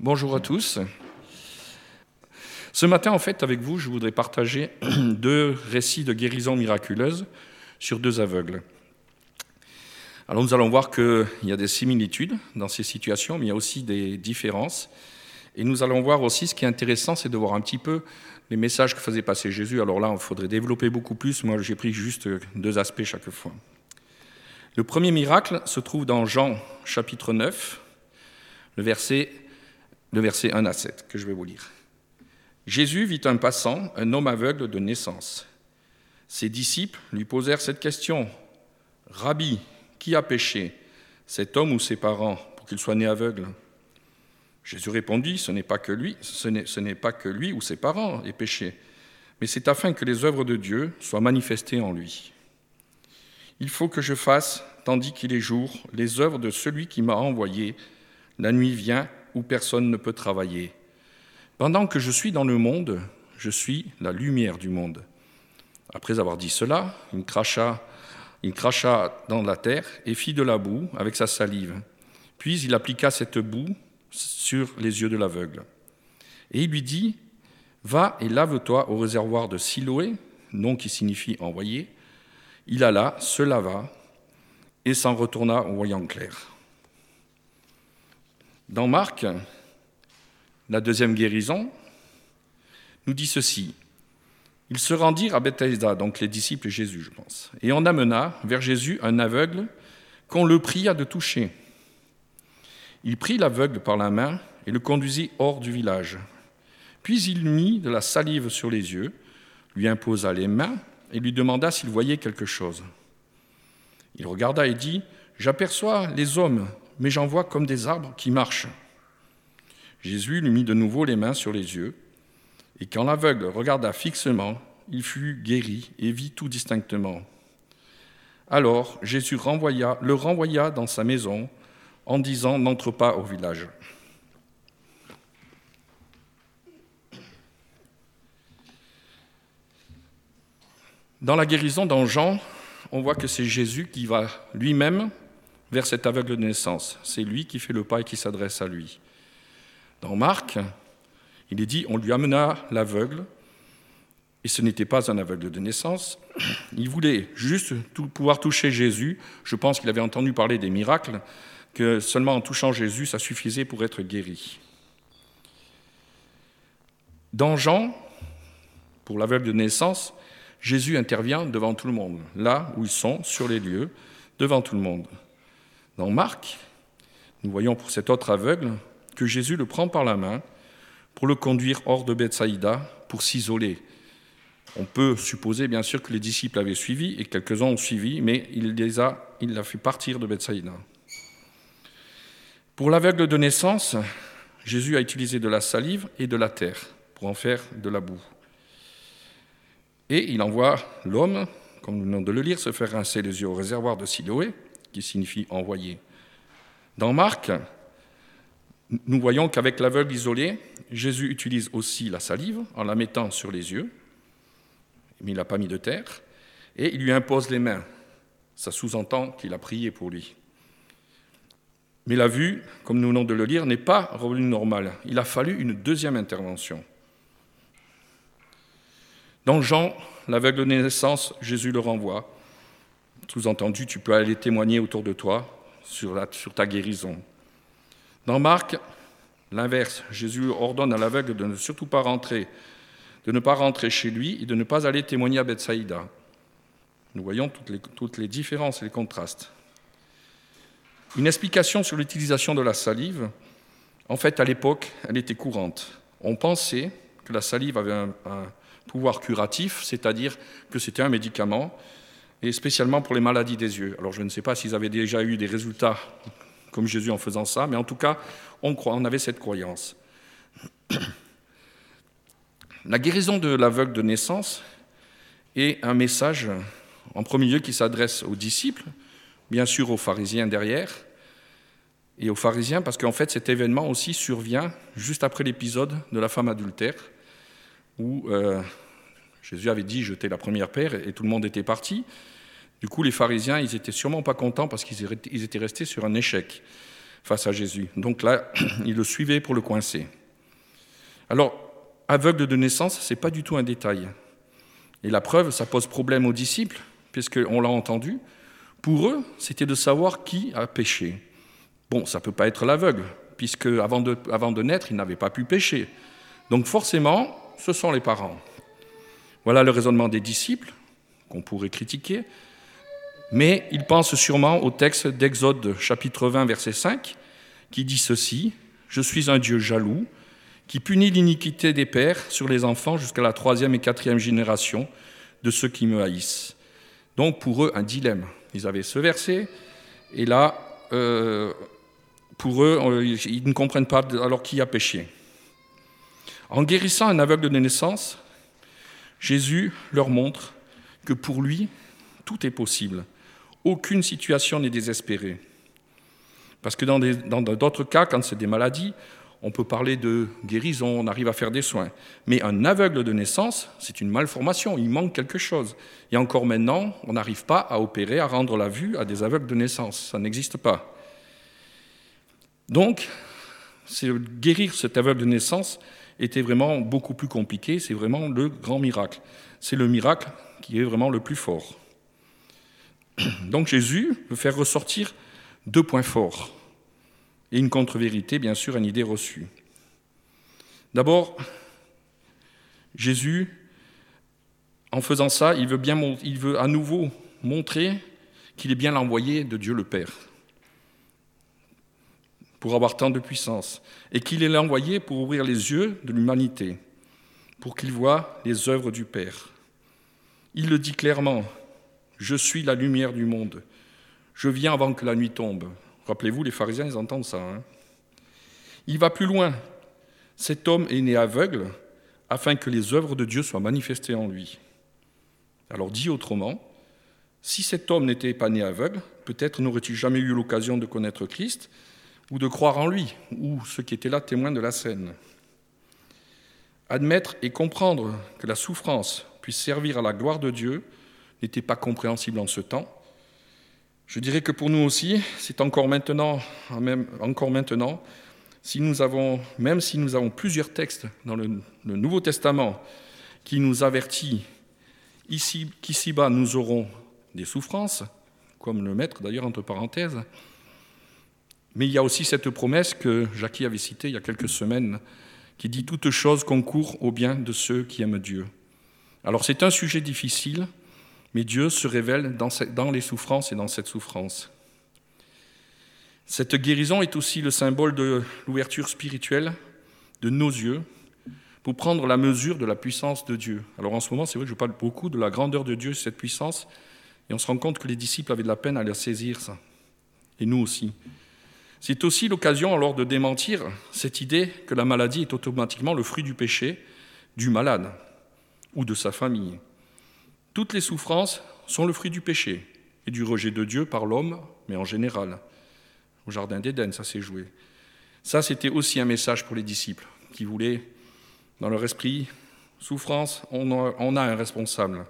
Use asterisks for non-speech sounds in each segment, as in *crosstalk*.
Bonjour à tous. Ce matin, en fait, avec vous, je voudrais partager *clears throat* deux récits de guérison miraculeuse sur deux aveugles. Alors nous allons voir qu'il y a des similitudes dans ces situations, mais il y a aussi des différences. Et nous allons voir aussi, ce qui est intéressant, c'est de voir un petit peu les messages que faisait passer Jésus. Alors là, il faudrait développer beaucoup plus. Moi, j'ai pris juste deux aspects chaque fois. Le premier miracle se trouve dans Jean chapitre 9, le verset le verset 1 à 7 que je vais vous lire. Jésus vit un passant, un homme aveugle de naissance. Ses disciples lui posèrent cette question Rabbi, qui a péché, cet homme ou ses parents, pour qu'il soit né aveugle? Jésus répondit Ce n'est pas que lui, ce n'est pas que lui ou ses parents aient péché, mais c'est afin que les œuvres de Dieu soient manifestées en lui. Il faut que je fasse, tandis qu'il est jour, les œuvres de celui qui m'a envoyé. La nuit vient personne ne peut travailler. Pendant que je suis dans le monde, je suis la lumière du monde. Après avoir dit cela, il cracha, il cracha dans la terre et fit de la boue avec sa salive. Puis il appliqua cette boue sur les yeux de l'aveugle. Et il lui dit, Va et lave-toi au réservoir de Siloé, nom qui signifie envoyé. Il alla, se lava et s'en retourna en voyant clair. Dans Marc, la deuxième guérison, nous dit ceci. Ils se rendirent à Bethesda, donc les disciples Jésus, je pense, et on amena vers Jésus un aveugle qu'on le pria de toucher. Il prit l'aveugle par la main et le conduisit hors du village. Puis il mit de la salive sur les yeux, lui imposa les mains et lui demanda s'il voyait quelque chose. Il regarda et dit, J'aperçois les hommes, mais j'en vois comme des arbres qui marchent. Jésus lui mit de nouveau les mains sur les yeux, et quand l'aveugle regarda fixement, il fut guéri et vit tout distinctement. Alors Jésus le renvoya dans sa maison en disant N'entre pas au village. Dans la guérison dans Jean, on voit que c'est Jésus qui va lui-même vers cet aveugle de naissance. C'est lui qui fait le pas et qui s'adresse à lui. Dans Marc, il est dit, on lui amena l'aveugle, et ce n'était pas un aveugle de naissance. Il voulait juste pouvoir toucher Jésus. Je pense qu'il avait entendu parler des miracles, que seulement en touchant Jésus, ça suffisait pour être guéri. Dans Jean, pour l'aveugle de naissance, Jésus intervient devant tout le monde, là où ils sont, sur les lieux, devant tout le monde. Dans Marc, nous voyons pour cet autre aveugle que Jésus le prend par la main pour le conduire hors de Bethsaïda pour s'isoler. On peut supposer bien sûr que les disciples avaient suivi et quelques-uns ont suivi, mais il a, il l'a fait partir de Bethsaïda. Pour l'aveugle de naissance, Jésus a utilisé de la salive et de la terre pour en faire de la boue. Et il envoie l'homme, comme nous venons de le lire, se faire rincer les yeux au réservoir de Siloé, qui signifie envoyer. Dans Marc, nous voyons qu'avec l'aveugle isolé, Jésus utilise aussi la salive en la mettant sur les yeux, mais il n'a pas mis de terre, et il lui impose les mains. Ça sous-entend qu'il a prié pour lui. Mais la vue, comme nous venons de le lire, n'est pas revenue normale. Il a fallu une deuxième intervention. Dans Jean, l'aveugle de naissance, Jésus le renvoie. Sous-entendu, tu peux aller témoigner autour de toi sur, ta guérison. Dans Marc, l'inverse, Jésus ordonne à l'aveugle de ne surtout pas rentrer, de ne pas rentrer chez lui et de ne pas aller témoigner à Bethsaïda. Nous voyons toutes les, toutes les différences et les contrastes. Une explication sur l'utilisation de la salive, en fait, à l'époque, elle était courante. On pensait que la salive avait un pouvoir curatif, c'est-à-dire que c'était un médicament et spécialement pour les maladies des yeux. Alors je ne sais pas s'ils avaient déjà eu des résultats comme Jésus en faisant ça, mais en tout cas, on, avait cette croyance. *clears throat* La guérison de l'aveugle de naissance est un message, en premier lieu, qui s'adresse aux disciples, bien sûr aux pharisiens derrière, et aux pharisiens, parce qu'en fait cet événement aussi survient juste après l'épisode de la femme adultère, où euh, Jésus avait dit jeter la première paire et tout le monde était parti. Du coup, les pharisiens, ils étaient sûrement pas contents parce qu'ils étaient restés sur un échec. face à Jésus. Donc là, *clears throat* il le suivait pour le coincer. Alors, aveugle de naissance, ce n'est pas du tout un détail. Et la preuve, ça pose problème aux disciples, puisqu'on l'a entendu. Pour eux, c'était de savoir qui a péché. Bon, ça ne peut pas être l'aveugle, puisque avant de, avant de naître, il n'avait pas pu pécher. Donc forcément, ce sont les parents. Voilà le raisonnement des disciples, qu'on pourrait critiquer, mais ils pensent sûrement au texte d'Exode chapitre 20, verset 5, qui dit ceci, Je suis un Dieu jaloux, qui punit l'iniquité des pères sur les enfants jusqu'à la troisième et quatrième génération de ceux qui me haïssent. Donc pour eux, un dilemme. Ils avaient ce verset, et là, euh, pour eux, euh, ils ne comprennent pas alors qui a péché. En guérissant un aveugle de naissance, Jésus leur montre que pour lui, tout est possible. Aucune situation n'est désespérée. Parce que dans d'autres cas, quand c'est des maladies, on peut parler de guérison, on arrive à faire des soins. Mais un aveugle de naissance, c'est une malformation, il manque quelque chose. Et encore maintenant, on n'arrive pas à opérer, à rendre la vue à des aveugles de naissance. Ça n'existe pas. Donc, guérir cet aveugle de naissance était vraiment beaucoup plus compliqué. C'est vraiment le grand miracle. C'est le miracle qui est vraiment le plus fort. *clears throat* Donc Jésus veut faire ressortir deux points forts et une contre-vérité, bien sûr, une idée reçue. D'abord, Jésus, en faisant ça, il veut, il veut à nouveau montrer qu'il est bien l'envoyé de Dieu le Père pour avoir tant de puissance, et qu'il est l'envoyé pour ouvrir les yeux de l'humanité, pour qu'il voit les œuvres du Père. Il le dit clairement, Je suis la lumière du monde, je viens avant que la nuit tombe. Rappelez-vous, les pharisiens, ils entendent ça. Hein. il va plus loin. Cet homme est né aveugle afin que les œuvres de Dieu soient manifestées en lui. Alors dit autrement, si cet homme n'était pas né aveugle, peut-être n'aurait-il jamais eu l'occasion de connaître Christ ou de croire en lui, ou ceux qui étaient là témoins de la scène. Admettre et comprendre que la souffrance puisse servir à la gloire de Dieu n'était pas compréhensible en ce temps, je dirais que pour nous aussi, c'est encore maintenant, même, si nous avons, plusieurs textes dans le, Nouveau Testament qui nous avertit ici, qu'ici-bas nous aurons des souffrances, comme le maître d'ailleurs entre parenthèses, mais il y a aussi cette promesse que Jackie avait citée il y a quelques semaines, qui dit Toute chose concourt au bien de ceux qui aiment Dieu. Alors c'est un sujet difficile, mais Dieu se révèle dans, les souffrances et dans cette souffrance. Cette guérison est aussi le symbole de l'ouverture spirituelle de nos yeux pour prendre la mesure de la puissance de Dieu. Alors en ce moment, c'est vrai que je parle beaucoup de la grandeur de Dieu, cette puissance, et on se rend compte que les disciples avaient de la peine à la saisir, ça. Et nous aussi. C'est aussi l'occasion alors de démentir cette idée que la maladie est automatiquement le fruit du péché du malade ou de sa famille. Toutes les souffrances sont le fruit du péché et du rejet de Dieu par l'homme, mais en général. Au Jardin d'Éden, ça s'est joué. Ça, c'était aussi un message pour les disciples qui voulaient, dans leur esprit, souffrance, on a, un responsable.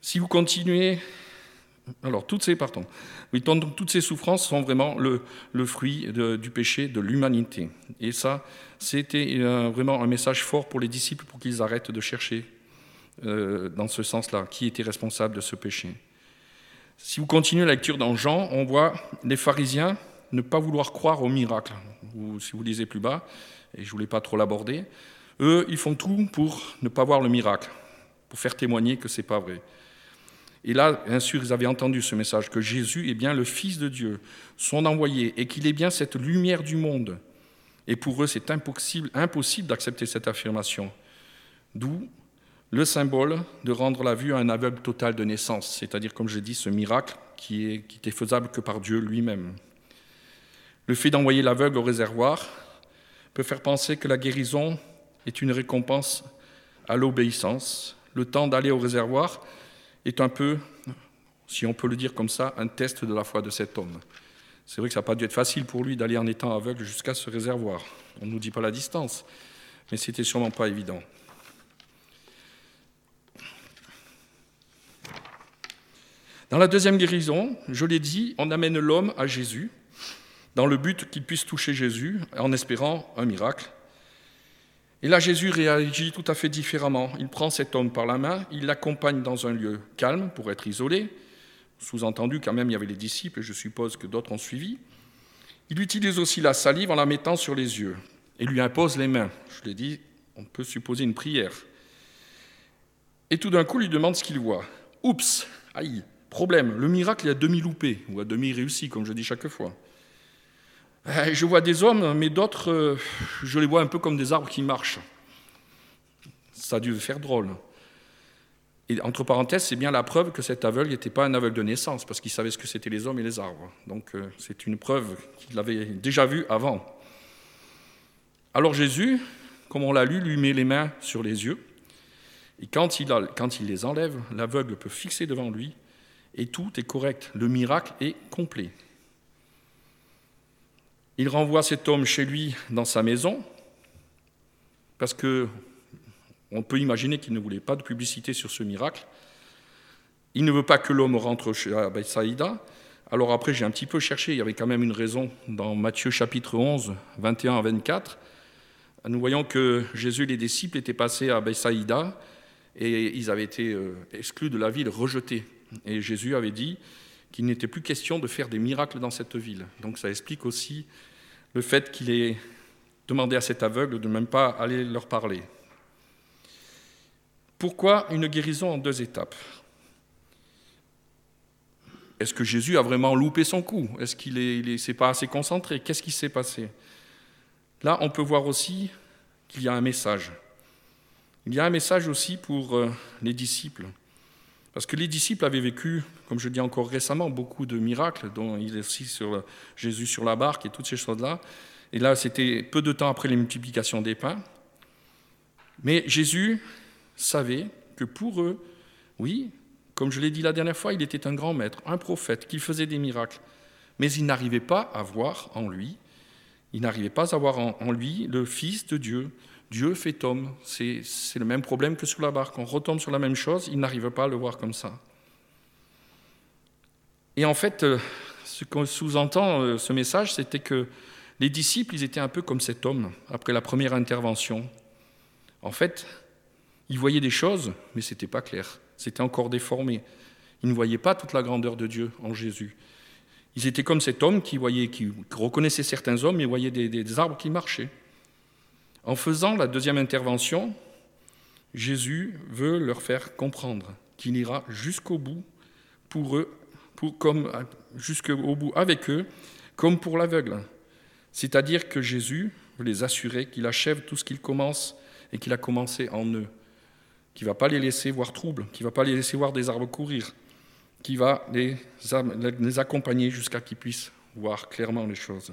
Si vous continuez, alors toutes ces, pardon, toutes ces souffrances sont vraiment le, fruit du péché de l'humanité. Et ça, c'était euh, vraiment un message fort pour les disciples pour qu'ils arrêtent de chercher euh, dans ce sens-là, qui était responsable de ce péché. Si vous continuez la lecture dans Jean, on voit les pharisiens ne pas vouloir croire au miracle. Ou si vous lisez plus bas, et je ne voulais pas trop l'aborder, eux, ils font tout pour ne pas voir le miracle, pour faire témoigner que ce n'est pas vrai. Et là, bien sûr, ils avaient entendu ce message, que Jésus est bien le Fils de Dieu, son envoyé, et qu'il est bien cette lumière du monde. Et pour eux, c'est impossible, impossible d'accepter cette affirmation. D'où le symbole de rendre la vue à un aveugle total de naissance, c'est-à-dire, comme je dit, ce miracle qui, est, qui était faisable que par Dieu lui-même. Le fait d'envoyer l'aveugle au réservoir peut faire penser que la guérison est une récompense à l'obéissance. Le temps d'aller au réservoir est un peu, si on peut le dire comme ça, un test de la foi de cet homme. C'est vrai que ça n'a pas dû être facile pour lui d'aller en étant aveugle jusqu'à ce réservoir. On ne nous dit pas la distance, mais c'était sûrement pas évident. Dans la deuxième guérison, je l'ai dit, on amène l'homme à Jésus dans le but qu'il puisse toucher Jésus en espérant un miracle. Et là, Jésus réagit tout à fait différemment. Il prend cet homme par la main, il l'accompagne dans un lieu calme pour être isolé. Sous-entendu, quand même, il y avait les disciples, et je suppose que d'autres ont suivi. Il utilise aussi la salive en la mettant sur les yeux et lui impose les mains. Je l'ai dit, on peut supposer une prière. Et tout d'un coup, lui demande ce qu'il voit. Oups, aïe, problème, le miracle est à demi loupé, ou à demi réussi, comme je dis chaque fois. Eh, je vois des hommes, mais d'autres, euh, je les vois un peu comme des arbres qui marchent. Ça a dû faire drôle. Et entre parenthèses, c'est bien la preuve que cet aveugle n'était pas un aveugle de naissance, parce qu'il savait ce que c'était les hommes et les arbres. Donc euh, c'est une preuve qu'il avait déjà vue avant. Alors Jésus, comme on l'a lu, lui met les mains sur les yeux, et quand il, quand il les enlève, l'aveugle peut fixer devant lui, et tout est correct. Le miracle est complet. Il renvoie cet homme chez lui dans sa maison, parce que on peut imaginer qu'il ne voulait pas de publicité sur ce miracle. Il ne veut pas que l'homme rentre chez Bethsaïda. Alors après, j'ai un petit peu cherché, il y avait quand même une raison dans Matthieu chapitre 11, 21 à 24. Nous voyons que Jésus et les disciples étaient passés à Bethsaïda et ils avaient été euh, exclus de la ville, rejetés. Et Jésus avait dit qu'il n'était plus question de faire des miracles dans cette ville. Donc ça explique aussi le fait qu'il ait demandé à cet aveugle de même pas aller leur parler. Pourquoi une guérison en deux étapes? Est-ce que Jésus a vraiment loupé son coup? Est-ce qu'il ne s'est pas assez concentré? Qu'est-ce qui s'est passé? Là, on peut voir aussi qu'il y a un message. Il y a un message aussi pour euh, les disciples. Parce que les disciples avaient vécu, comme je dis encore récemment, beaucoup de miracles, dont il est aussi sur Jésus sur la barque et toutes ces choses-là. Et là, c'était peu de temps après les multiplications des pains. Mais Jésus savait que pour eux, oui, comme je l'ai dit la dernière fois, il était un grand maître, un prophète, qu'il faisait des miracles. Mais ils n'arrivaient pas à voir en lui, ils n'arrivaient pas à voir en lui le Fils de Dieu, Dieu fait homme. C'est le même problème que sur la barque. On retombe sur la même chose, il n'arrive pas à le voir comme ça. Et en fait, euh, ce qu'on sous-entend euh, ce message, c'était que les disciples, ils étaient un peu comme cet homme après la première intervention. En fait, ils voyaient des choses, mais ce n'était pas clair. C'était encore déformé. Ils ne voyaient pas toute la grandeur de Dieu en Jésus. Ils étaient comme cet homme qui, voyait, qui reconnaissait certains hommes et voyait des arbres qui marchaient. En faisant la deuxième intervention, Jésus veut leur faire comprendre qu'il ira jusqu'au bout jusqu'au bout avec eux, comme pour l'aveugle. C'est-à-dire que Jésus veut les assurer qu'il achève tout ce qu'il commence et qu'il a commencé en eux, qu'il ne va pas les laisser voir trouble, qu'il ne va pas les laisser voir des arbres courir, qu'il va les, les accompagner jusqu'à qu'ils puissent voir clairement les choses.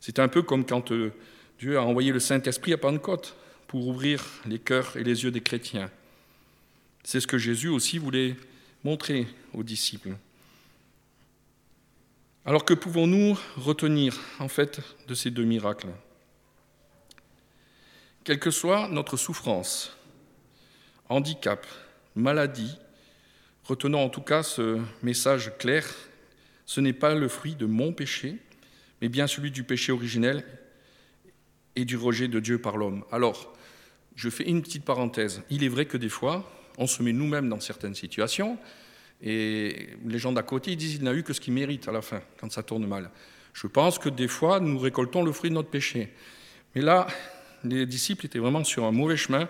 C'est un peu comme quand euh, Dieu a envoyé le Saint-Esprit à Pentecôte pour ouvrir les cœurs et les yeux des chrétiens. C'est ce que Jésus aussi voulait montrer aux disciples. Alors que pouvons-nous retenir en fait de ces deux miracles? Quelle que soit notre souffrance, handicap, maladie, retenons en tout cas ce message clair, ce n'est pas le fruit de mon péché, mais bien celui du péché originel et du rejet de Dieu par l'homme. Alors, je fais une petite parenthèse. Il est vrai que des fois, on se met nous-mêmes dans certaines situations, et les gens d'à côté ils disent qu'il n'a eu que ce qu'il mérite à la fin, quand ça tourne mal. Je pense que des fois, nous récoltons le fruit de notre péché. Mais là, les disciples étaient vraiment sur un mauvais chemin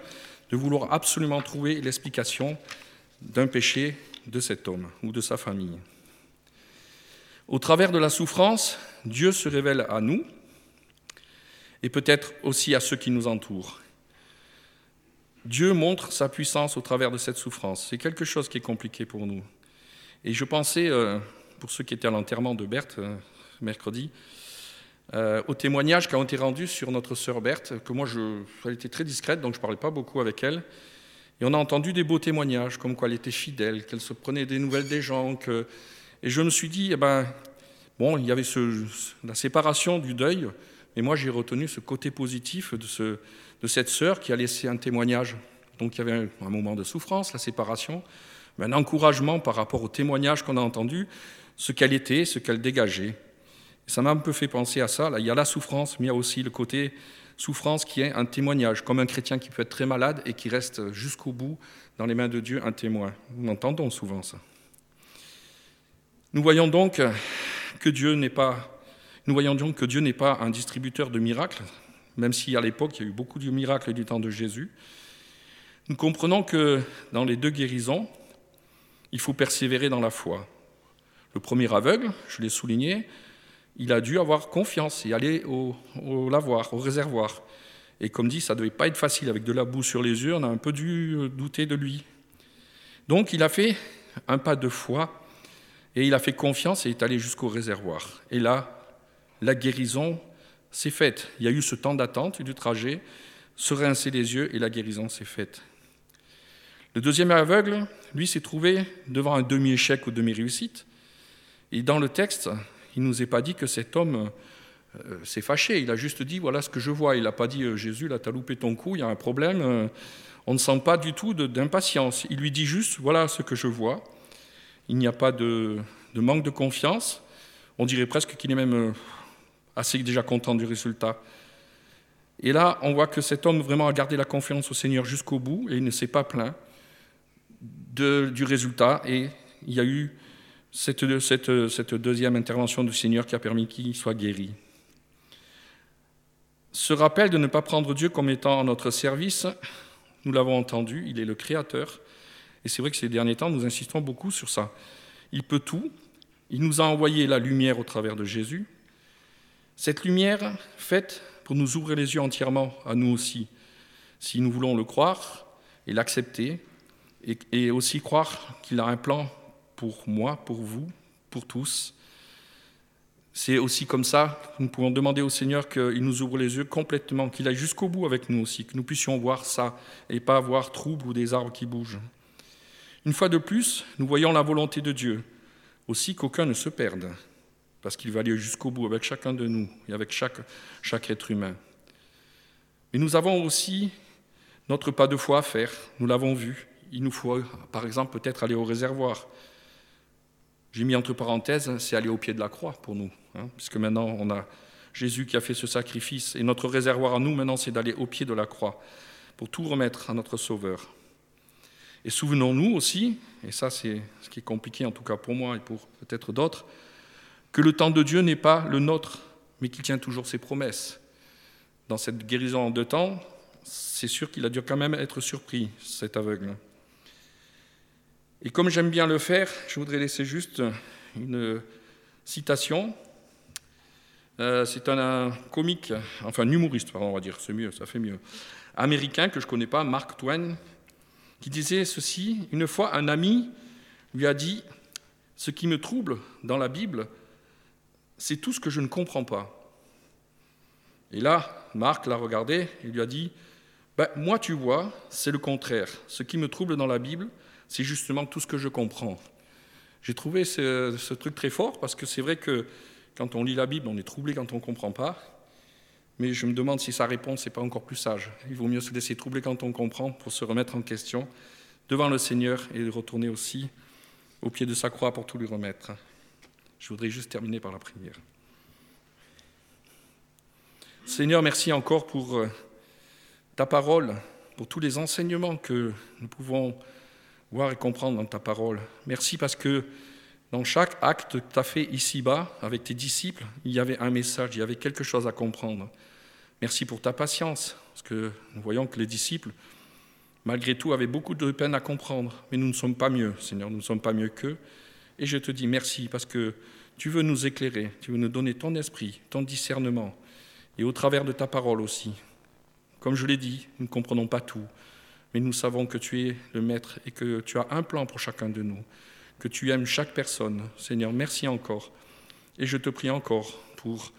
de vouloir absolument trouver l'explication d'un péché de cet homme ou de sa famille. Au travers de la souffrance, Dieu se révèle à nous, et peut-être aussi à ceux qui nous entourent. Dieu montre sa puissance au travers de cette souffrance. C'est quelque chose qui est compliqué pour nous. Et je pensais, euh, pour ceux qui étaient à l'enterrement de Berthe euh, mercredi, euh, aux témoignages qui ont été rendus sur notre sœur Berthe, que moi, je, elle était très discrète, donc je ne parlais pas beaucoup avec elle. Et on a entendu des beaux témoignages, comme quoi elle était fidèle, qu'elle se prenait des nouvelles des gens. Que... Et je me suis dit, eh ben, bon, il y avait la séparation du deuil, et moi, j'ai retenu ce côté positif de, ce, de, cette sœur qui a laissé un témoignage. Donc, il y avait un, moment de souffrance, la séparation, mais un encouragement par rapport au témoignage qu'on a entendu, ce qu'elle était, ce qu'elle dégageait. Ça m'a un peu fait penser à ça. Il y a la souffrance, mais il y a aussi le côté souffrance qui est un témoignage, comme un chrétien qui peut être très malade et qui reste jusqu'au bout dans les mains de Dieu un témoin. Nous entendons souvent ça. Nous voyons donc que Dieu n'est pas, nous voyons donc que Dieu n'est pas un distributeur de miracles, même si à l'époque il y a eu beaucoup de miracles du temps de Jésus. Nous comprenons que dans les deux guérisons, il faut persévérer dans la foi. Le premier aveugle, je l'ai souligné, il a dû avoir confiance et aller au, lavoir, au réservoir. Et comme dit, ça ne devait pas être facile avec de la boue sur les yeux, on a un peu dû douter de lui. Donc il a fait un pas de foi et il a fait confiance et est allé jusqu'au réservoir. Et là, la guérison s'est faite. Il y a eu ce temps d'attente du trajet, se rincer les yeux et la guérison s'est faite. Le deuxième aveugle, lui, s'est trouvé devant un demi-échec ou demi-réussite. Et dans le texte, il ne nous est pas dit que cet homme euh, s'est fâché. Il a juste dit voilà ce que je vois. Il n'a pas dit euh, Jésus, là, tu as loupé ton coup, il y a un problème. Euh, on ne sent pas du tout d'impatience. Il lui dit juste voilà ce que je vois. Il n'y a pas de, manque de confiance. On dirait presque qu'il est même assez déjà content du résultat. Et là, on voit que cet homme vraiment a gardé la confiance au Seigneur jusqu'au bout et il ne s'est pas plaint du résultat. Et il y a eu cette, cette, deuxième intervention du Seigneur qui a permis qu'il soit guéri. Ce rappel de ne pas prendre Dieu comme étant en notre service, nous l'avons entendu, il est le Créateur. Et c'est vrai que ces derniers temps, nous insistons beaucoup sur ça. Il peut tout. Il nous a envoyé la lumière au travers de Jésus. Cette lumière faite pour nous ouvrir les yeux entièrement à nous aussi, si nous voulons le croire et l'accepter, et, aussi croire qu'il a un plan pour moi, pour vous, pour tous. C'est aussi comme ça que nous pouvons demander au Seigneur qu'il nous ouvre les yeux complètement, qu'il aille jusqu'au bout avec nous aussi, que nous puissions voir ça et pas voir trouble ou des arbres qui bougent. Une fois de plus, nous voyons la volonté de Dieu, aussi qu'aucun ne se perde, parce qu'il va aller jusqu'au bout avec chacun de nous et avec chaque, chaque être humain. Mais nous avons aussi notre pas de foi à faire, nous l'avons vu. Il nous faut, par exemple, peut-être aller au réservoir. J'ai mis entre parenthèses, c'est aller au pied de la croix pour nous, hein, puisque maintenant on a Jésus qui a fait ce sacrifice, et notre réservoir à nous maintenant, c'est d'aller au pied de la croix pour tout remettre à notre Sauveur. Et souvenons-nous aussi, et ça c'est ce qui est compliqué en tout cas pour moi et pour peut-être d'autres, que le temps de Dieu n'est pas le nôtre, mais qu'il tient toujours ses promesses. Dans cette guérison en deux temps, c'est sûr qu'il a dû quand même être surpris, cet aveugle. Et comme j'aime bien le faire, je voudrais laisser juste une citation. Euh, c'est un, comique, enfin un humoriste, on va dire, c'est mieux, ça fait mieux, américain que je ne connais pas, Mark Twain, qui disait ceci Une fois, un ami lui a dit Ce qui me trouble dans la Bible, c'est tout ce que je ne comprends pas. Et là, Marc l'a regardé et lui a dit ben, Moi, tu vois, c'est le contraire. Ce qui me trouble dans la Bible, c'est justement tout ce que je comprends. J'ai trouvé ce, truc très fort parce que c'est vrai que quand on lit la Bible, on est troublé quand on ne comprend pas. Mais je me demande si sa réponse n'est pas encore plus sage. Il vaut mieux se laisser troubler quand on comprend pour se remettre en question devant le Seigneur et retourner aussi au pied de sa croix pour tout lui remettre. Je voudrais juste terminer par la prière. Seigneur, merci encore pour euh, ta parole, pour tous les enseignements que nous pouvons voir et comprendre dans ta parole. Merci parce que dans chaque acte que tu as fait ici-bas avec tes disciples, il y avait un message, il y avait quelque chose à comprendre. Merci pour ta patience, parce que nous voyons que les disciples, malgré tout, avaient beaucoup de peine à comprendre, mais nous ne sommes pas mieux, Seigneur, nous ne sommes pas mieux qu'eux. Et je te dis merci parce que tu veux nous éclairer, tu veux nous donner ton esprit, ton discernement, et au travers de ta parole aussi. Comme je l'ai dit, nous ne comprenons pas tout, mais nous savons que tu es le Maître et que tu as un plan pour chacun de nous, que tu aimes chaque personne. Seigneur, merci encore. Et je te prie encore pour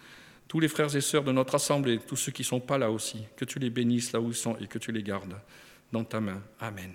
tous les frères et sœurs de notre assemblée, tous ceux qui ne sont pas là aussi, que tu les bénisses là où ils sont et que tu les gardes dans ta main. Amen.